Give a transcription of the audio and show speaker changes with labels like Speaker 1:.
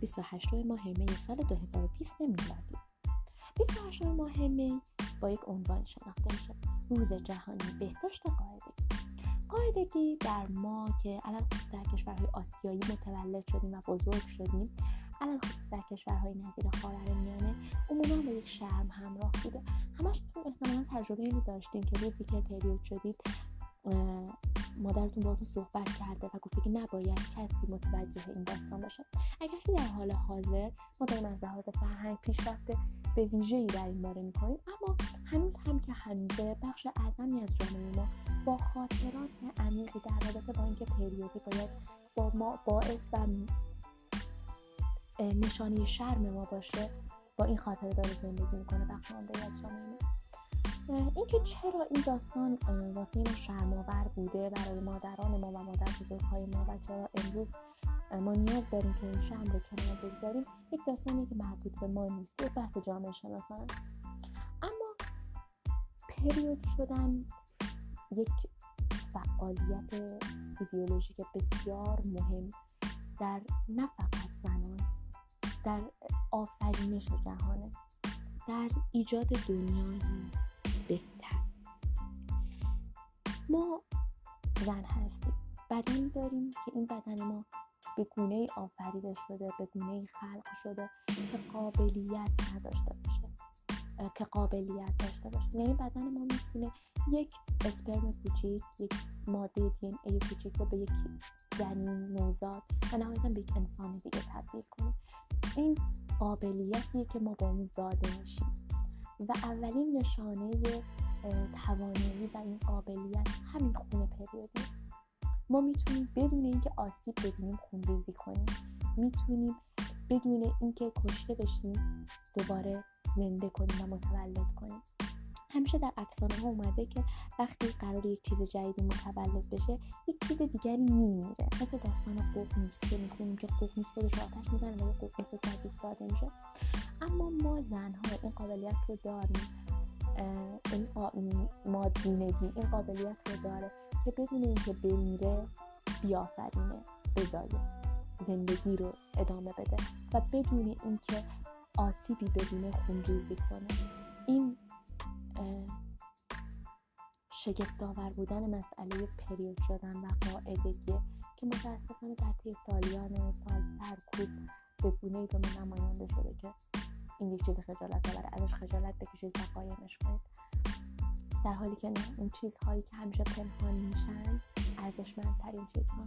Speaker 1: 28 ماه می سال 2020 میلادی. 28 ماه می با یک عنوان شناخته میشه روز جهانی بهداشت قاعدگی. قاعدگی در ما که علل خصوص در کشورهای آسیایی متولد شدیم و بزرگ شدیم علل خصوص در کشورهای نظیر خاورمیانه عموما با یک شرم همراه بوده. همشتون احتمالا تجربه اینو داشتین که روزی که پریود شدید مادرتون باهاتون صحبت کرده و گفته که نباید کسی متوجه این داستان بشه اگرچه در حال حاضر ما داریم از لحاظ فرهنگ پیشرفت به ویژه‌ای در این باره می‌کنیم اما هنوز هم که هنوزه بخش اعظمی از جامعه ما با خاطرات عمیقی در رابطه با اینکه پریودی باید با ما باعث و نشانه شرم ما باشه با این خاطره داره زندگی می‌کنه بخش عمده از جامعه ما. اینکه چرا این داستان واسه ما شرمآور بوده برای مادران ما و مادر بزرگهای ما و چرا امروز ما نیاز داریم که این شرم رو کنار بگذاریم؟ یک داستانی که مربوط به ما نیست یک بحث جامعه شناسانه. اما پریود شدن یک فعالیت فیزیولوژیک بسیار مهم در نه فقط زنان در آفرینش جهانه در ایجاد دنیایی. زن هستیم. بدنی داریم که این بدن ما به گونه ای آفریده شده به گونه ای خلق شده که قابلیت نداشته باشه. که قابلیت داشته باشه. یعنی بدن ما می‌تونه یک اسپرم کوچیک یک ماده دی ای کوچیک رو به یک جنین نوزاد و نهایتا به یک انسان دیگه تبدیل کنه. این قابلیتیه که ما با اون زاده میشیم. و اولین نشانه توانایی و این قابلیت همین خون پریودی. ما می‌تونیم بدون اینکه آسیب ببینیم خونریزی کنیم. می‌تونیم بدون اینکه کشته بشیم دوباره زنده کنیم و متولد کنیم. همیشه در افسانه ها اومده که وقتی قرار یک چیز جدیدی متولد بشه یک چیز دیگری میمیره. مثل داستان ققنوس که می‌خونیم که ققنوس خودش آتش می‌زنه و ققنوس جدید زاده میشه. اما ما زنها این قابلیت رو داریم. این مادینگی این قابلیت رو داره که بدون اینکه بمیره بیافرینه بزایه زندگی رو ادامه بده و بدون اینکه آسیبی بدون خونریزی کنه. این شگفتآور بودن مسئله پریود شدن و قاعدگیه که متاسفانه در طی سالیان سال سرکوب به گونه ای به ما نمایانده شده که این یک چیز خجالت آوره ازش خجالت بکشید و قایمش کنید. در حالی که نه اون چیزهایی که همیشه پنهان میشن ارزشمندترین چیزها.